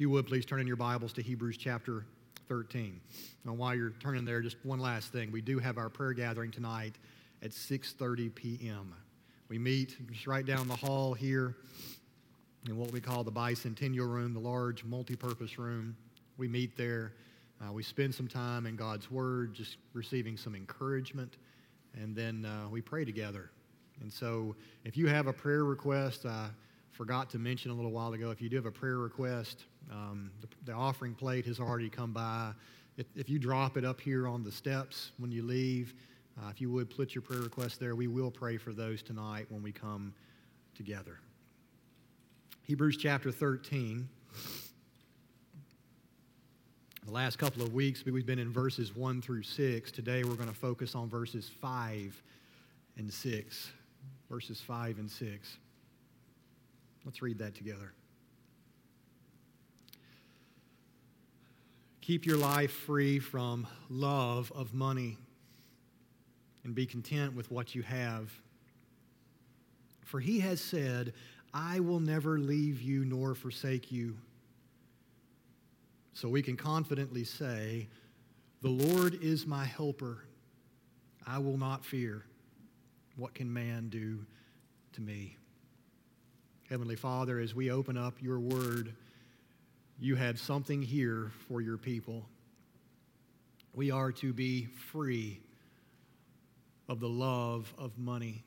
If you would, please turn in your Bibles to Hebrews chapter 13. And while you're turning there, just one last thing. We do have our prayer gathering tonight at 6.30 p.m. We meet just right down the hall here in what we call the bicentennial room, the large multi-purpose room. We meet there. Uh, we spend some time in God's Word, just receiving some encouragement, and then uh, we pray together. And so, if you have a prayer request, I forgot to mention a little while ago, if you do have a prayer request, um, the, the, offering plate has already come by. If, if, you drop it up here on the steps when you leave, uh, if you would put your prayer request there, we will pray for those tonight when we come together. Hebrews chapter 13. The last couple of weeks, we've been in verses 1 through 6. Today, we're going to focus on verses 5 and 6. Verses 5 and 6. Let's read that together. Keep your life free from love of money and be content with what you have. For he has said, I will never leave you nor forsake you. So we can confidently say, The Lord is my helper. I will not fear. What can man do to me? Heavenly Father, as we open up your word, you have something here for your people. We are to be free of the love of money.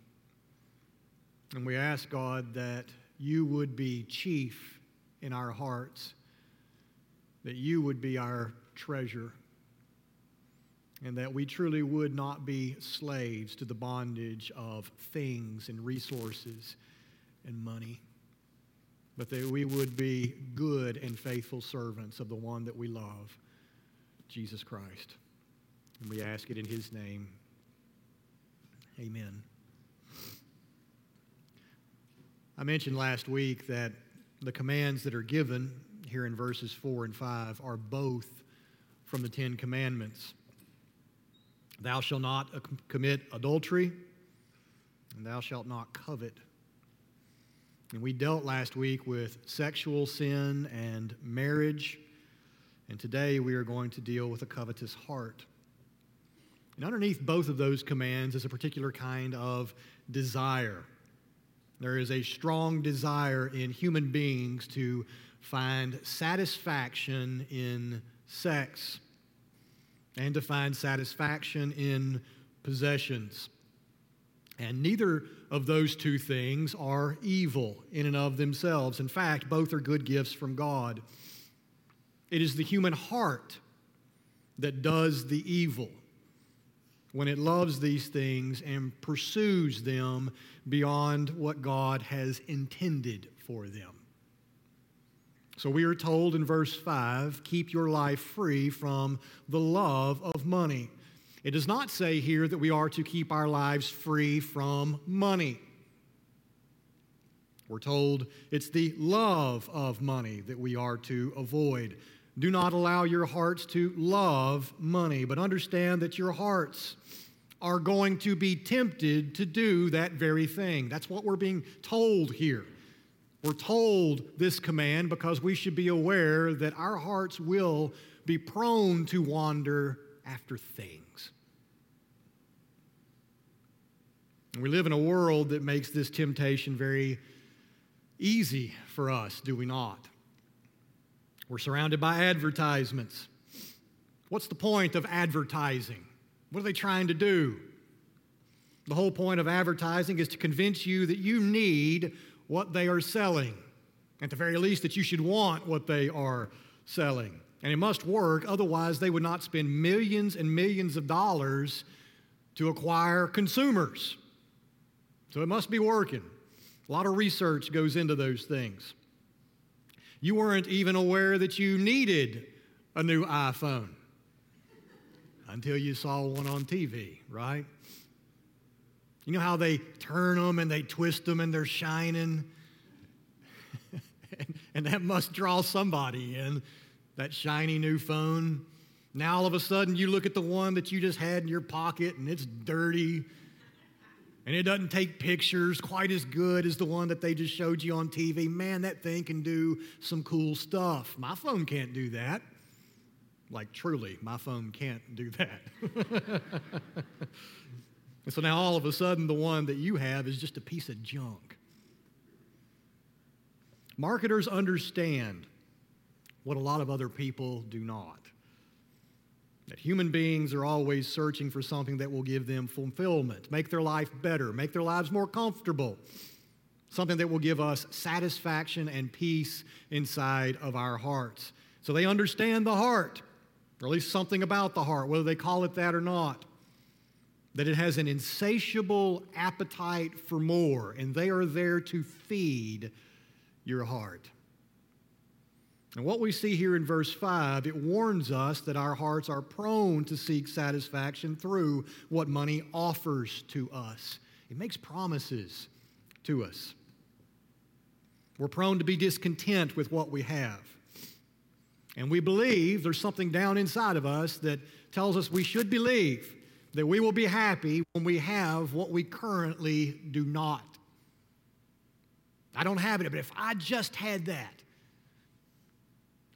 And we ask, God, that you would be chief in our hearts, that you would be our treasure, and that we truly would not be slaves to the bondage of things and resources and money, but that we would be good and faithful servants of the one that we love, Jesus Christ. And we ask it in his name. Amen. I mentioned last week that the commands that are given here in verses 4 and 5 are both from the Ten Commandments. Thou shalt not commit adultery, and thou shalt not covet. And we dealt last week with sexual sin and marriage, and today we are going to deal with a covetous heart. And underneath both of those commands is a particular kind of desire. There is a strong desire in human beings to find satisfaction in sex and to find satisfaction in possessions. And neither of those two things are evil in and of themselves. In fact, both are good gifts from God. It is the human heart that does the evil when it loves these things and pursues them beyond what God has intended for them. So we are told in verse 5 keep your life free from the love of money. It does not say here that we are to keep our lives free from money. We're told it's the love of money that we are to avoid. Do not allow your hearts to love money, but understand that your hearts are going to be tempted to do that very thing. That's what we're being told here. We're told this command because we should be aware that our hearts will be prone to wander after things. We live in a world that makes this temptation very easy for us, do we not? We're surrounded by advertisements. What's the point of advertising? What are they trying to do? The whole point of advertising is to convince you that you need what they are selling. At the very least, that you should want what they are selling. And it must work, otherwise, they would not spend millions and millions of dollars to acquire consumers. So it must be working. A lot of research goes into those things. You weren't even aware that you needed a new iPhone until you saw one on TV, right? You know how they turn them and they twist them and they're shining? and, that must draw somebody in, that shiny new phone. Now all of a sudden you look at the one that you just had in your pocket and it's dirty And it doesn't take pictures quite as good as the one that they just showed you on TV. Man, that thing can do some cool stuff. My phone can't do that. Like, truly, my phone can't do that. and so now all of a sudden, the one that you have is just a piece of junk. Marketers understand what a lot of other people do not. That human beings are always searching for something that will give them fulfillment, make their life better, make their lives more comfortable, something that will give us satisfaction and peace inside of our hearts. So they understand the heart, or at least something about the heart, whether they call it that or not. That it has an insatiable appetite for more, and they are there to feed your heart. And what we see here in verse 5, it warns us that our hearts are prone to seek satisfaction through what money offers to us. It makes promises to us. We're prone to be discontent with what we have. And we believe there's something down inside of us that tells us we should believe that we will be happy when we have what we currently do not. I don't have it, but if I just had that,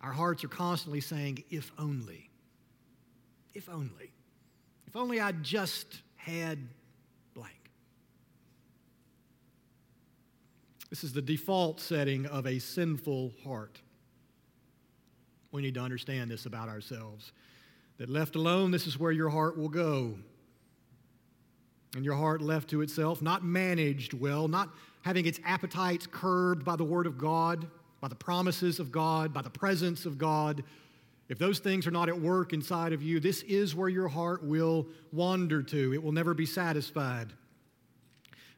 our hearts are constantly saying, if only. If only. If only I just had blank. This is the default setting of a sinful heart. We need to understand this about ourselves. That left alone, this is where your heart will go. And your heart left to itself, not managed well, not having its appetites curbed by the Word of God, by the promises of God, by the presence of God, if those things are not at work inside of you, this is where your heart will wander to. It will never be satisfied.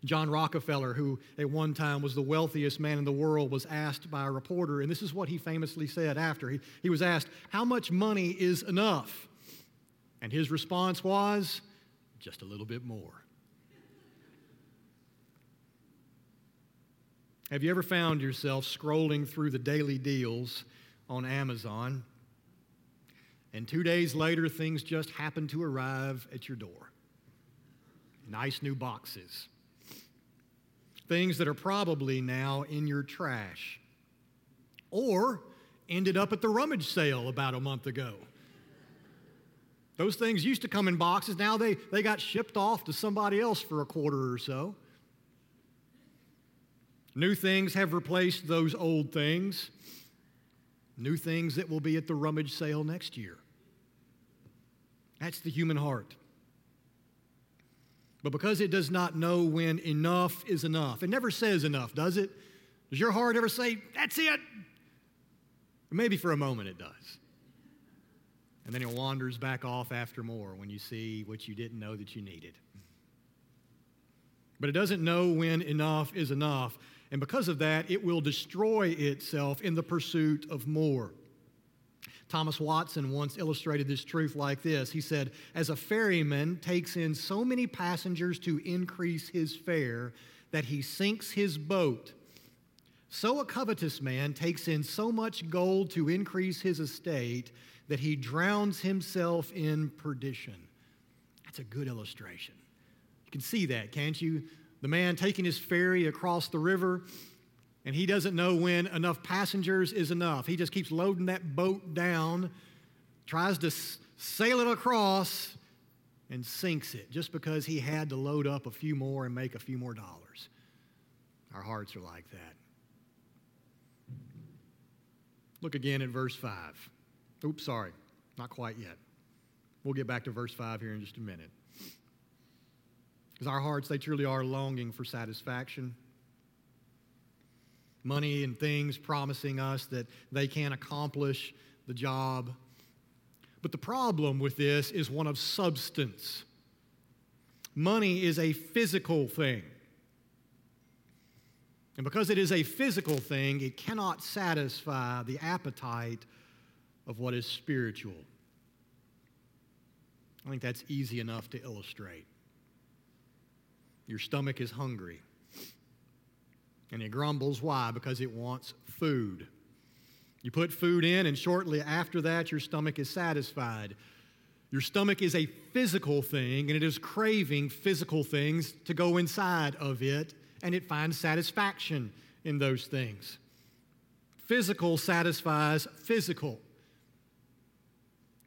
John Rockefeller, who at one time was the wealthiest man in the world, was asked by a reporter, and this is what he famously said after. He, he was asked, How much money is enough? And his response was, Just a little bit more. Have you ever found yourself scrolling through the daily deals on Amazon, and two days later, things just happen to arrive at your door? Nice new boxes. Things that are probably now in your trash, or ended up at the rummage sale about a month ago. Those things used to come in boxes. Now they, they got shipped off to somebody else for a quarter or so. New things have replaced those old things. New things that will be at the rummage sale next year. That's the human heart. But because it does not know when enough is enough, it never says enough, does it? Does your heart ever say, that's it? maybe for a moment it does. And then it wanders back off after more when you see what you didn't know that you needed. But it doesn't know when enough is enough. And because of that, it will destroy itself in the pursuit of more. Thomas Watson once illustrated this truth like this. He said, As a ferryman takes in so many passengers to increase his fare that he sinks his boat, so a covetous man takes in so much gold to increase his estate that he drowns himself in perdition. That's a good illustration. You can see that, can't you? The man taking his ferry across the river, and he doesn't know when enough passengers is enough. He just keeps loading that boat down, tries to sail it across, and sinks it just because he had to load up a few more and make a few more dollars. Our hearts are like that. Look again at verse 5. Oops, sorry, not quite yet. We'll get back to verse 5 here in just a minute. Because our hearts, they truly are longing for satisfaction. Money and things promising us that they can accomplish the job. But the problem with this is one of substance. Money is a physical thing. And because it is a physical thing, it cannot satisfy the appetite of what is spiritual. I think that's easy enough to illustrate. Your stomach is hungry. And it grumbles. Why? Because it wants food. You put food in, and shortly after that, your stomach is satisfied. Your stomach is a physical thing, and it is craving physical things to go inside of it, and it finds satisfaction in those things. Physical satisfies physical,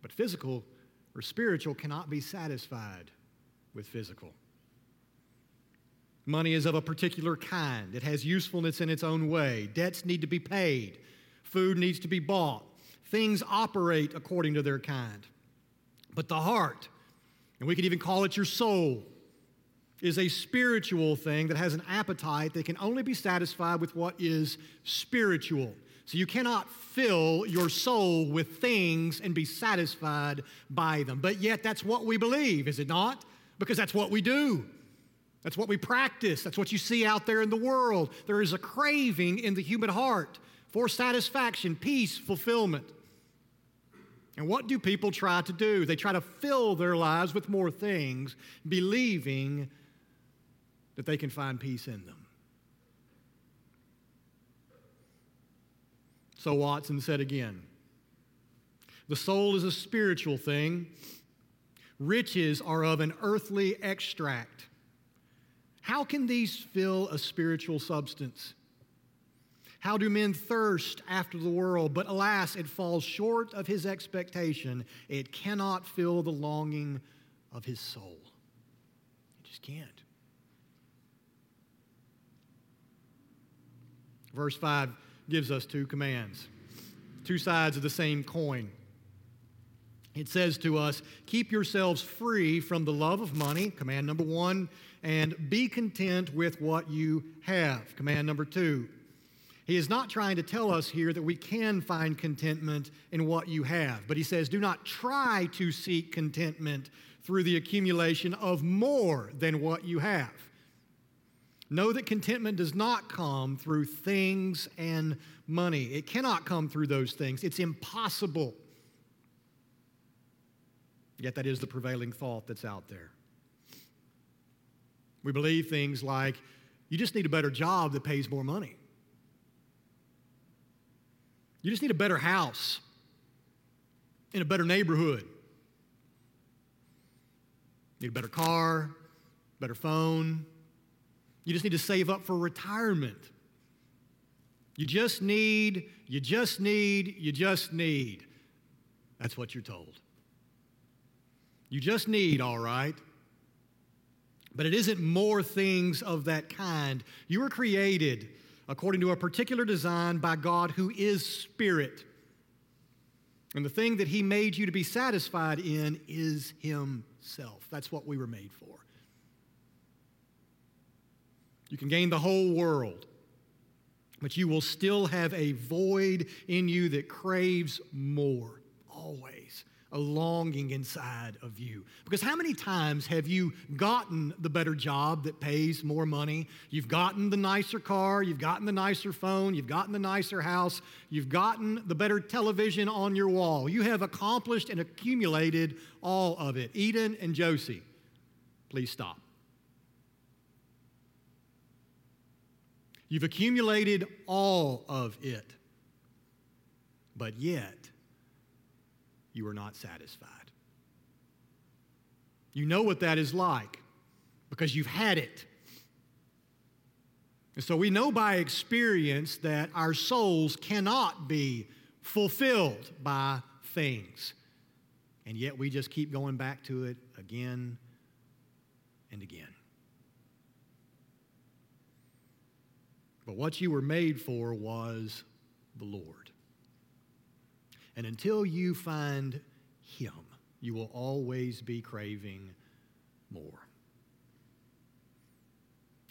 but physical or spiritual cannot be satisfied with physical. Money is of a particular kind. It has usefulness in its own way. Debts need to be paid. Food needs to be bought. Things operate according to their kind. But the heart, and we could even call it your soul, is a spiritual thing that has an appetite that can only be satisfied with what is spiritual. So you cannot fill your soul with things and be satisfied by them. But yet, that's what we believe, is it not? Because that's what we do. That's what we practice. That's what you see out there in the world. There is a craving in the human heart for satisfaction, peace, fulfillment. And what do people try to do? They try to fill their lives with more things, believing that they can find peace in them. So Watson said again the soul is a spiritual thing, riches are of an earthly extract. How can these fill a spiritual substance? How do men thirst after the world? But alas, it falls short of his expectation. It cannot fill the longing of his soul. It just can't. Verse 5 gives us two commands, two sides of the same coin. It says to us, Keep yourselves free from the love of money, command number one, and be content with what you have, command number two. He is not trying to tell us here that we can find contentment in what you have, but he says, do not try to seek contentment through the accumulation of more than what you have. Know that contentment does not come through things and money. It cannot come through those things. It's impossible. Yet that is the prevailing thought that's out there. We believe things like, you just need a better job that pays more money. You just need a better house in a better neighborhood. You need a better car, better phone. You just need to save up for retirement. You just need, you just need, you just need. That's what you're told. You just need, all right. But it isn't more things of that kind. You were created according to a particular design by God who is spirit. And the thing that he made you to be satisfied in is himself. That's what we were made for. You can gain the whole world, but you will still have a void in you that craves more, always a longing inside of you. Because how many times have you gotten the better job that pays more money? You've gotten the nicer car, you've gotten the nicer phone, you've gotten the nicer house, you've gotten the better television on your wall. You have accomplished and accumulated all of it. Eden and Josie, please stop. You've accumulated all of it, but yet you are not satisfied. You know what that is like because you've had it. And so we know by experience that our souls cannot be fulfilled by things. And yet we just keep going back to it again and again. But what you were made for was the Lord. And until you find Him, you will always be craving more.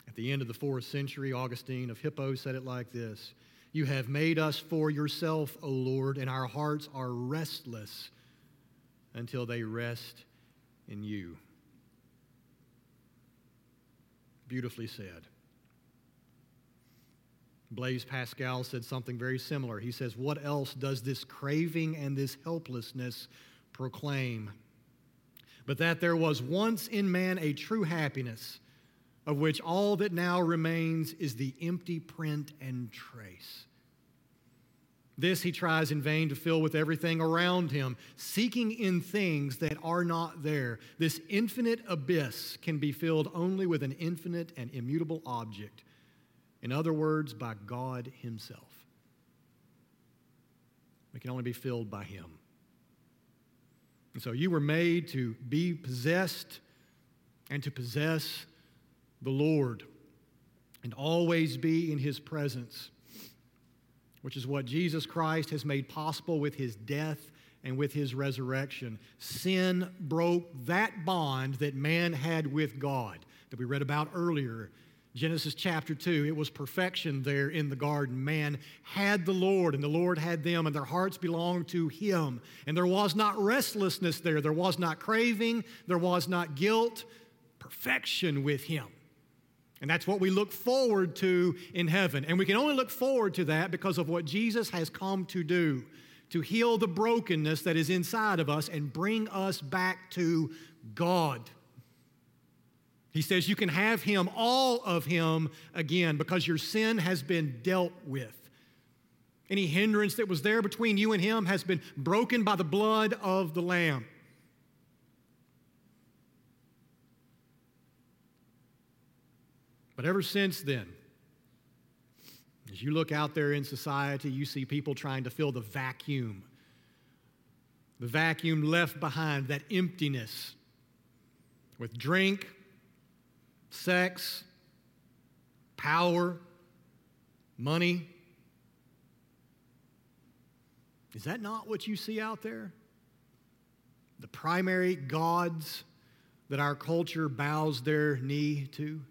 At the end of the fourth century, Augustine of Hippo said it like this You have made us for yourself, O Lord, and our hearts are restless until they rest in you. Beautifully said. Blaise Pascal said something very similar. He says, What else does this craving and this helplessness proclaim? But that there was once in man a true happiness, of which all that now remains is the empty print and trace. This he tries in vain to fill with everything around him, seeking in things that are not there. This infinite abyss can be filled only with an infinite and immutable object. In other words, by God Himself. We can only be filled by Him. And so you were made to be possessed and to possess the Lord and always be in His presence which is what Jesus Christ has made possible with his death and with his resurrection. Sin broke that bond that man had with God that we read about earlier. Genesis chapter 2, it was perfection there in the garden. Man had the Lord, and the Lord had them, and their hearts belonged to Him. And there was not restlessness there, there was not craving, there was not guilt. Perfection with Him. And that's what we look forward to in heaven. And we can only look forward to that because of what Jesus has come to do to heal the brokenness that is inside of us and bring us back to God. He says you can have Him, all of Him, again because your sin has been dealt with. Any hindrance that was there between you and Him has been broken by the blood of the Lamb. But ever since then, as you look out there in society, you see people trying to fill the vacuum. The vacuum left behind, that emptiness, with drink, sex, power, money. Is that not what you see out there? The primary gods that our culture bows their knee to?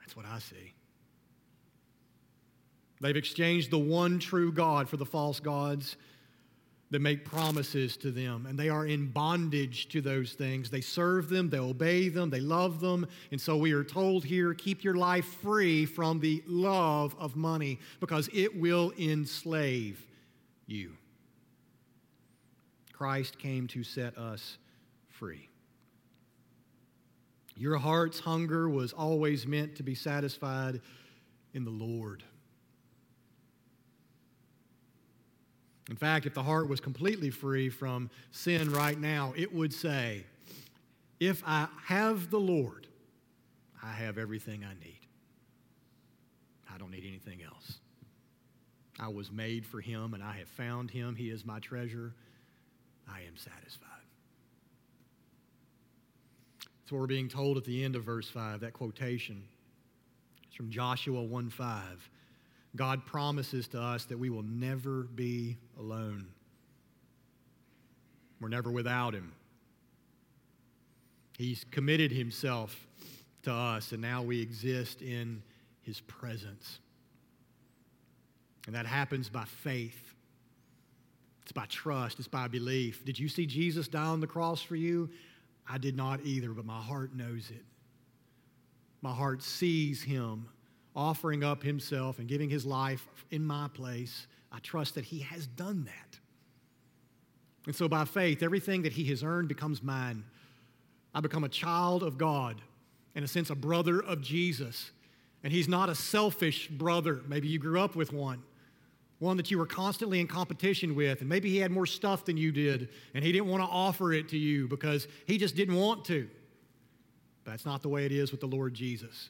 That's what I see. They've exchanged the one true God for the false gods that make promises to them, and they are in bondage to those things. They serve them, they obey them, they love them. And so we are told here keep your life free from the love of money because it will enslave you. Christ came to set us free. Your heart's hunger was always meant to be satisfied in the Lord. In fact, if the heart was completely free from sin right now, it would say, If I have the Lord, I have everything I need. I don't need anything else. I was made for Him and I have found Him. He is my treasure. I am satisfied. That's what we're being told at the end of verse 5, that quotation. It's from Joshua 1 5. God promises to us that we will never be alone. We're never without Him. He's committed Himself to us, and now we exist in His presence. And that happens by faith. It's by trust, it's by belief. Did you see Jesus die on the cross for you? I did not either, but my heart knows it. My heart sees him offering up himself and giving his life in my place. I trust that he has done that. And so by faith, everything that he has earned becomes mine. I become a child of God, in a sense, a brother of Jesus. And he's not a selfish brother. Maybe you grew up with one one that you were constantly in competition with, and maybe he had more stuff than you did, and he didn't want to offer it to you because he just didn't want to. But that's not the way it is with the Lord Jesus.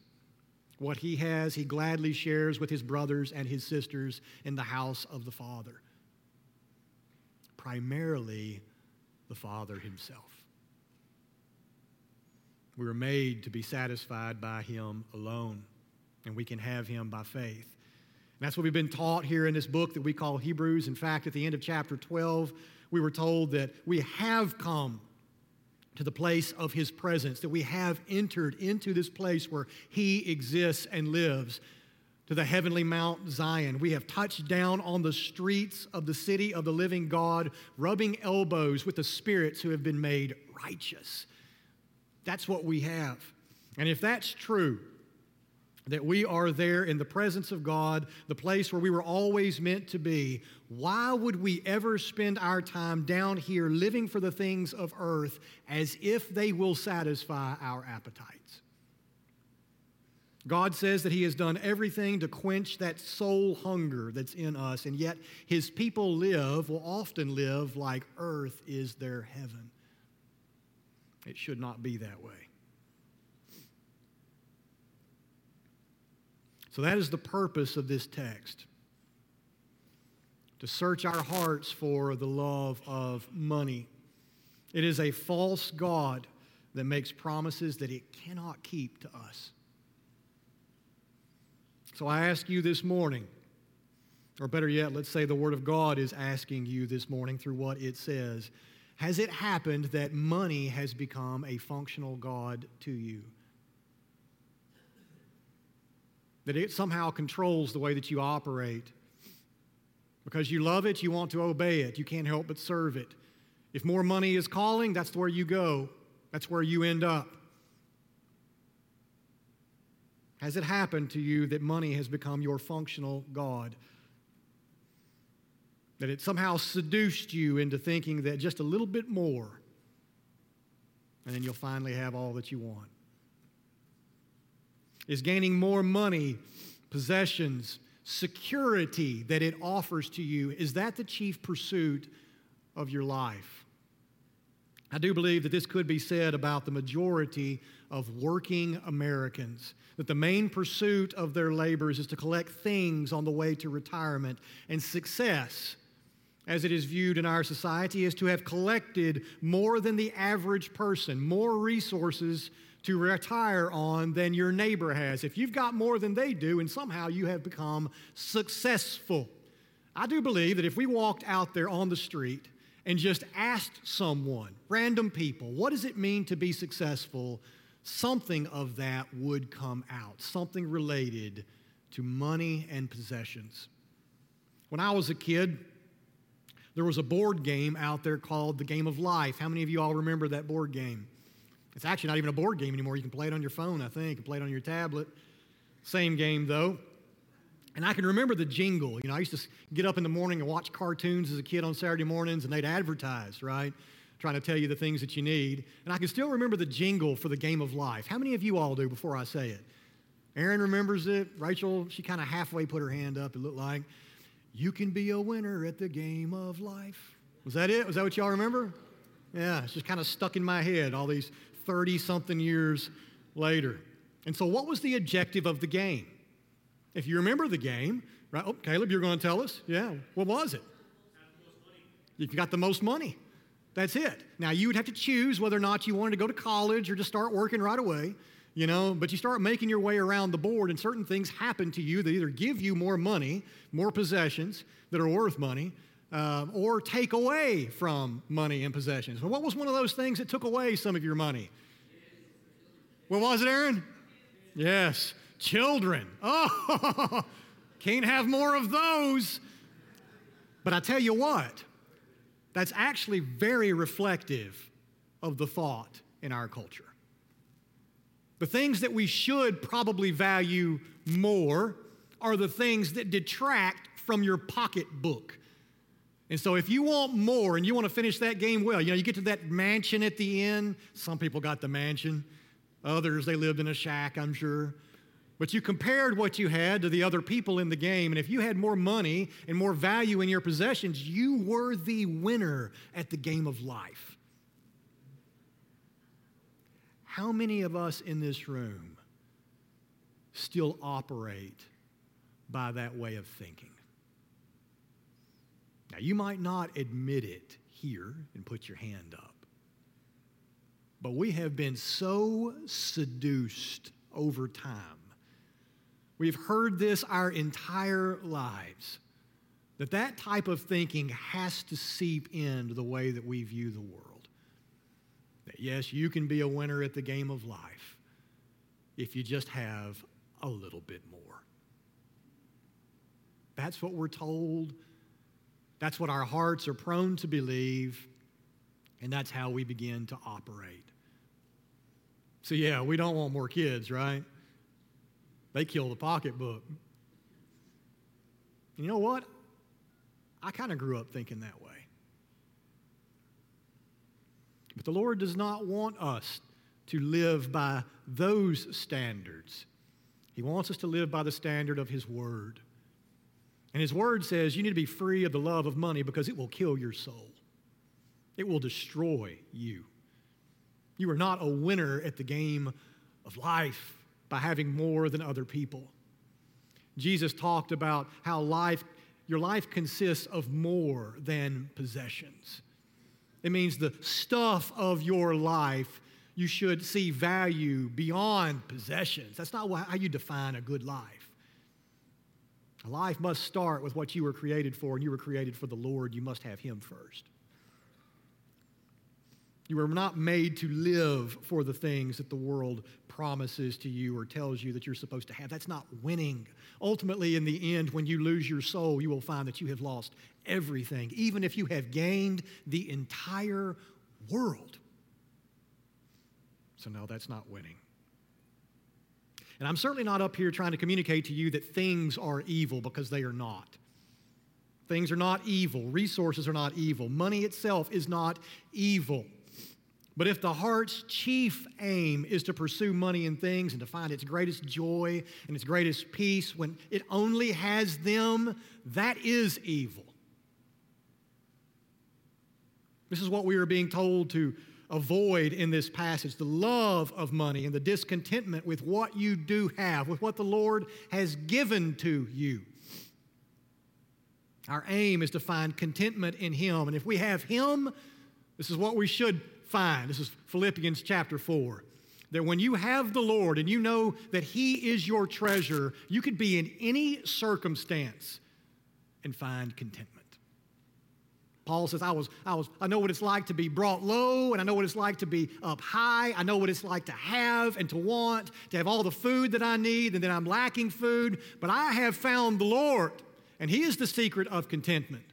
What he has, he gladly shares with his brothers and his sisters in the house of the Father. Primarily, the Father himself. We were made to be satisfied by him alone, and we can have him by faith. And that's what we've been taught here in this book that we call Hebrews. In fact, at the end of chapter 12, we were told that we have come to the place of his presence, that we have entered into this place where he exists and lives, to the heavenly Mount Zion. We have touched down on the streets of the city of the living God, rubbing elbows with the spirits who have been made righteous. That's what we have. And if that's true, that we are there in the presence of God, the place where we were always meant to be, why would we ever spend our time down here living for the things of earth as if they will satisfy our appetites? God says that He has done everything to quench that soul hunger that's in us, and yet His people live, will often live, like earth is their heaven. It should not be that way. So, that is the purpose of this text to search our hearts for the love of money. It is a false God that makes promises that it cannot keep to us. So I ask you this morning, or better yet, let's say the Word of God is asking you this morning through what it says. Has it happened that money has become a functional God to you? That it somehow controls the way that you operate? Because you love it, you want to obey it, you can't help but serve it. If more money is calling, that's where you go, that's where you end up. Has it happened to you that money has become your functional God? That it somehow seduced you into thinking that just a little bit more, and then you'll finally have all that you want? Is gaining more money, possessions, security that it offers to you, is that the chief pursuit of your life? I do believe that this could be said about the majority of working Americans, that the main pursuit of their labors is to collect things on the way to retirement, and success, as it is viewed in our society, is to have collected more than the average person, more resources to retire on than your neighbor has. If you've got more than they do, and somehow you have become successful. I do believe that if we walked out there on the street, and just asked someone, random people, what does it mean to be successful? Something of that would come out, something related to money and possessions. When I was a kid, there was a board game out there called the Game of Life. How many of you all remember that board game? It's actually not even a board game anymore. You can play it on your phone, I think. Can play it on your tablet. Same game, though. And I can remember the jingle. You know, I used to get up in the morning and watch cartoons as a kid on Saturday mornings, and they'd advertise, right? Trying to tell you the things that you need. And I can still remember the jingle for the game of life. How many of you all do before I say it? Aaron remembers it. Rachel, she kind of halfway put her hand up, it looked like. You can be a winner at the game of life. Was that it? Was that what y'all remember? Yeah, it's just kind of stuck in my head all these 30 something years later. And so, what was the objective of the game? If you remember the game, right? Oh, Caleb, you're going to tell us? Yeah. What was it? You got the most money. That's it. Now, you would have to choose whether or not you wanted to go to college or just start working right away, you know, but you start making your way around the board, and certain things happen to you that either give you more money, more possessions that are worth money, uh, or take away from money and possessions. Well, what was one of those things that took away some of your money? What was it, Aaron? Yes children. Oh, can't have more of those. But I tell you what, that's actually very reflective of the thought in our culture. The things that we should probably value more are the things that detract from your pocketbook. And so, if you want more and you want to finish that game well, you know, you get to that mansion at the end. Some people got the mansion, others, they lived in a shack, I'm sure. But you compared what you had to the other people in the game, and if you had more money and more value in your possessions, you were the winner at the game of life. How many of us in this room still operate by that way of thinking? Now, you might not admit it here and put your hand up, but we have been so seduced over time We've heard this our entire lives that that type of thinking has to seep into the way that we view the world. That yes, you can be a winner at the game of life if you just have a little bit more. That's what we're told. That's what our hearts are prone to believe. And that's how we begin to operate. So, yeah, we don't want more kids, right? They kill the pocketbook. You know what? I kind of grew up thinking that way. But the Lord does not want us to live by those standards. He wants us to live by the standard of His Word. And His Word says you need to be free of the love of money because it will kill your soul, it will destroy you. You are not a winner at the game of life by having more than other people. Jesus talked about how life, your life consists of more than possessions. It means the stuff of your life you should see value beyond possessions. That's not how you define a good life. Life must start with what you were created for, and you were created for the Lord. You must have Him first. You were not made to live for the things that the world promises to you or tells you that you're supposed to have. That's not winning. Ultimately, in the end, when you lose your soul, you will find that you have lost everything, even if you have gained the entire world. So, no, that's not winning. And I'm certainly not up here trying to communicate to you that things are evil because they are not. Things are not evil. Resources are not evil. Money itself is not evil. But if the heart's chief aim is to pursue money and things and to find its greatest joy and its greatest peace when it only has them, that is evil. This is what we are being told to avoid in this passage the love of money and the discontentment with what you do have, with what the Lord has given to you. Our aim is to find contentment in Him. And if we have Him, this is what we should find. This is Philippians chapter 4. That when you have the Lord and you know that He is your treasure, you could be in any circumstance and find contentment. Paul says, I, was, I, was, I know what it's like to be brought low, and I know what it's like to be up high. I know what it's like to have and to want, to have all the food that I need, and then I'm lacking food. But I have found the Lord, and He is the secret of contentment.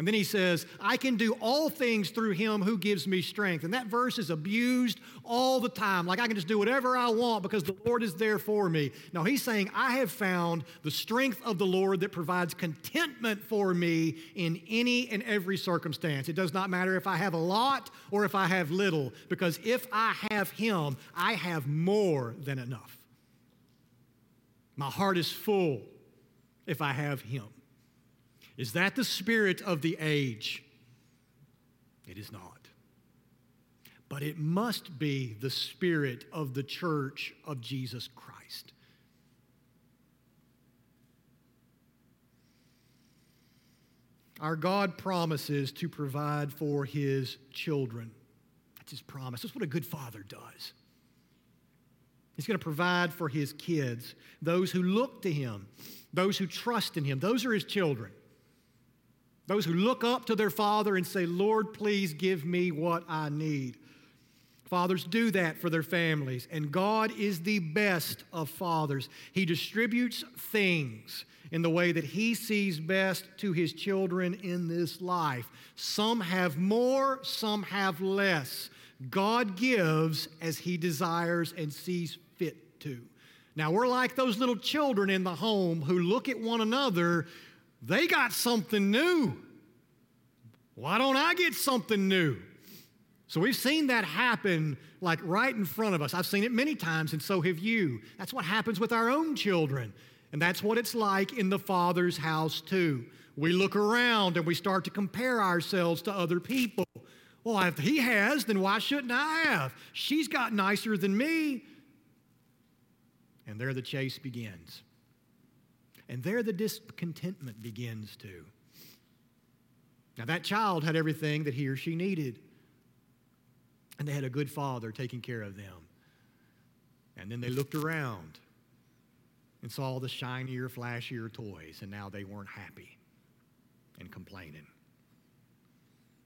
And then he says, I can do all things through him who gives me strength. And that verse is abused all the time. Like I can just do whatever I want because the Lord is there for me. Now he's saying, I have found the strength of the Lord that provides contentment for me in any and every circumstance. It does not matter if I have a lot or if I have little, because if I have him, I have more than enough. My heart is full if I have him. Is that the spirit of the age? It is not. But it must be the spirit of the church of Jesus Christ. Our God promises to provide for his children. That's his promise. That's what a good father does. He's going to provide for his kids, those who look to him, those who trust in him. Those are his children. Those who look up to their father and say, Lord, please give me what I need. Fathers do that for their families, and God is the best of fathers. He distributes things in the way that He sees best to His children in this life. Some have more, some have less. God gives as He desires and sees fit to. Now, we're like those little children in the home who look at one another they got something new. Why don't I get something new? So we've seen that happen like right in front of us. I've seen it many times, and so have you. That's what happens with our own children. And that's what it's like in the Father's house, too. We look around and we start to compare ourselves to other people. Well, if he has, then why shouldn't I have? She's got nicer than me. And there the chase begins. And there the discontentment begins too. Now, that child had everything that he or she needed, and they had a good father taking care of them. And then they looked around and saw the shinier, flashier toys, and now they weren't happy and complaining.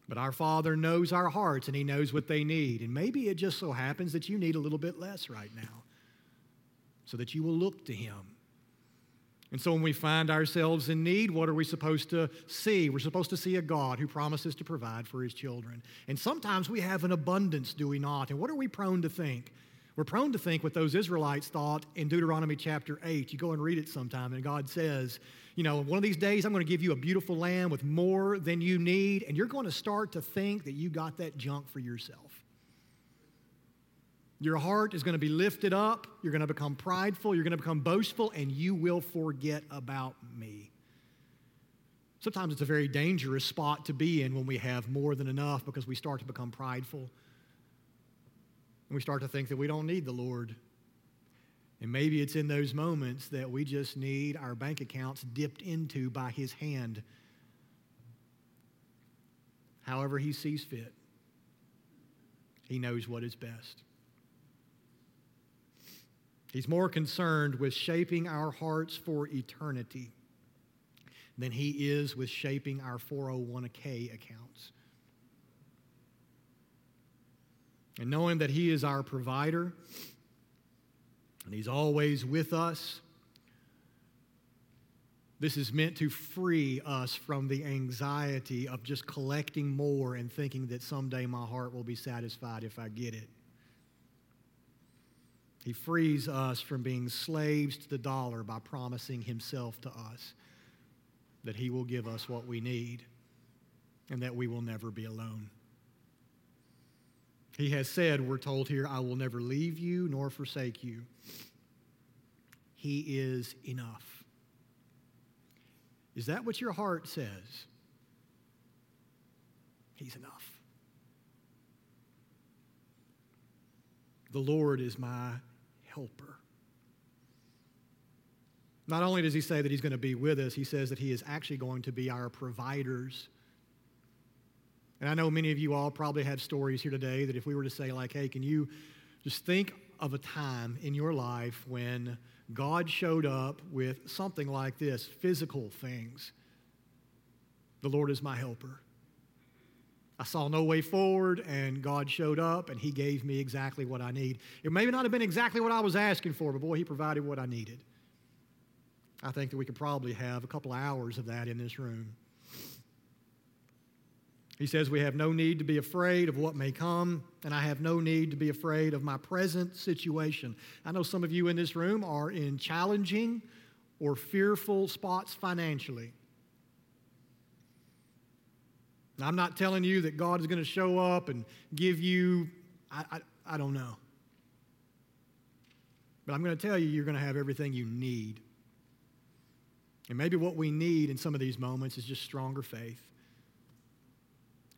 But our Father knows our hearts and He knows what they need. And maybe it just so happens that you need a little bit less right now so that you will look to Him and so when we find ourselves in need, what are we supposed to see? We're supposed to see a God who promises to provide for his children. And sometimes we have an abundance, do we not? And what are we prone to think? We're prone to think what those Israelites thought in Deuteronomy chapter 8. You go and read it sometime, and God says, you know, one of these days I'm going to give you a beautiful land with more than you need, and you're going to start to think that you got that junk for yourself. Your heart is going to be lifted up. You're going to become prideful. You're going to become boastful, and you will forget about me. Sometimes it's a very dangerous spot to be in when we have more than enough because we start to become prideful. And we start to think that we don't need the Lord. And maybe it's in those moments that we just need our bank accounts dipped into by His hand, however He sees fit. He knows what is best. He's more concerned with shaping our hearts for eternity than he is with shaping our 401k accounts. And knowing that he is our provider and he's always with us, this is meant to free us from the anxiety of just collecting more and thinking that someday my heart will be satisfied if I get it. He frees us from being slaves to the dollar by promising himself to us that he will give us what we need and that we will never be alone. He has said, we're told here, I will never leave you nor forsake you. He is enough. Is that what your heart says? He's enough. The Lord is my helper. Not only does he say that he's going to be with us, he says that he is actually going to be our providers. And I know many of you all probably have stories here today that if we were to say, like, hey, can you just think of a time in your life when God showed up with something like this physical things? The Lord is my helper. I saw no way forward, and God showed up, and He gave me exactly what I need. It may not have been exactly what I was asking for, but boy, He provided what I needed. I think that we could probably have a couple hours of that in this room. He says, We have no need to be afraid of what may come, and I have no need to be afraid of my present situation. I know some of you in this room are in challenging or fearful spots financially. I'm not telling you that God is going to show up and give you, I, I, I don't know. But I'm going to tell you, you're going to have everything you need. And maybe what we need in some of these moments is just stronger faith,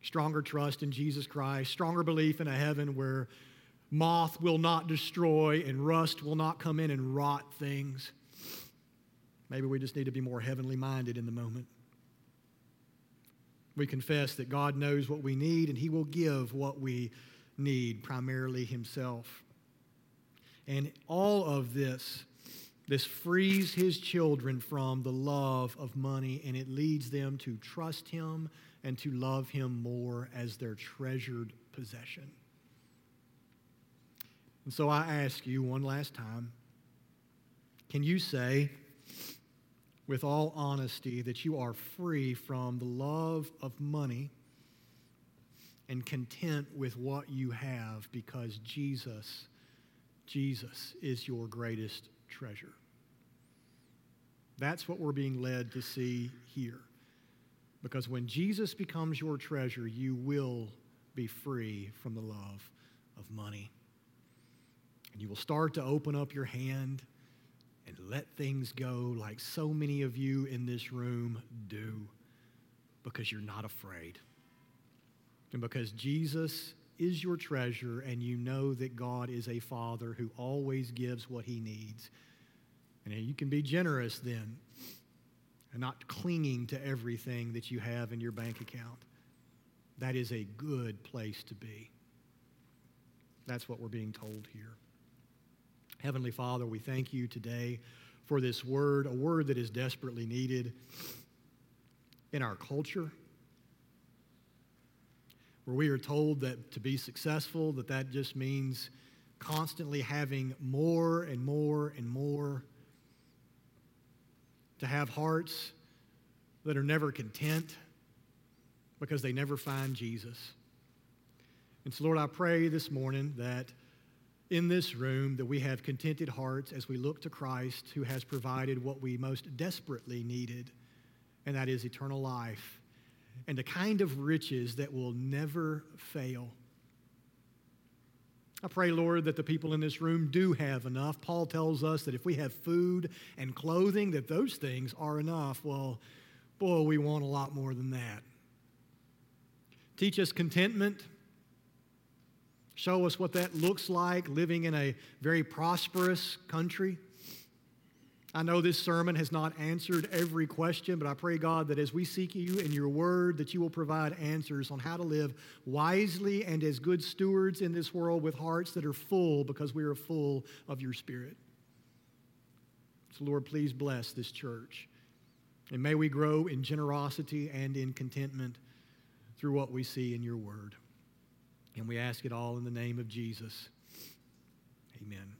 stronger trust in Jesus Christ, stronger belief in a heaven where moth will not destroy and rust will not come in and rot things. Maybe we just need to be more heavenly minded in the moment. We confess that God knows what we need and He will give what we need, primarily Himself. And all of this, this frees His children from the love of money and it leads them to trust Him and to love Him more as their treasured possession. And so I ask you one last time can you say, with all honesty that you are free from the love of money and content with what you have because Jesus, Jesus is your greatest treasure. That's what we're being led to see here. Because when Jesus becomes your treasure, you will be free from the love of money. And you will start to open up your hand and let things go like so many of you in this room do because you're not afraid. And because Jesus is your treasure and you know that God is a father who always gives what he needs. And you can be generous then and not clinging to everything that you have in your bank account. That is a good place to be. That's what we're being told here. Heavenly Father, we thank you today for this word, a word that is desperately needed in our culture where we are told that to be successful that that just means constantly having more and more and more to have hearts that are never content because they never find Jesus. And so Lord, I pray this morning that in this room that we have contented hearts as we look to Christ who has provided what we most desperately needed, and that is eternal life and a kind of riches that will never fail. I pray, Lord, that the people in this room do have enough. Paul tells us that if we have food and clothing, that those things are enough. Well, boy, we want a lot more than that. Teach us contentment. Show us what that looks like living in a very prosperous country. I know this sermon has not answered every question, but I pray, God, that as we seek you in your word, that you will provide answers on how to live wisely and as good stewards in this world with hearts that are full because we are full of your spirit. So, Lord, please bless this church. And may we grow in generosity and in contentment through what we see in your word. And we ask it all in the name of Jesus. Amen.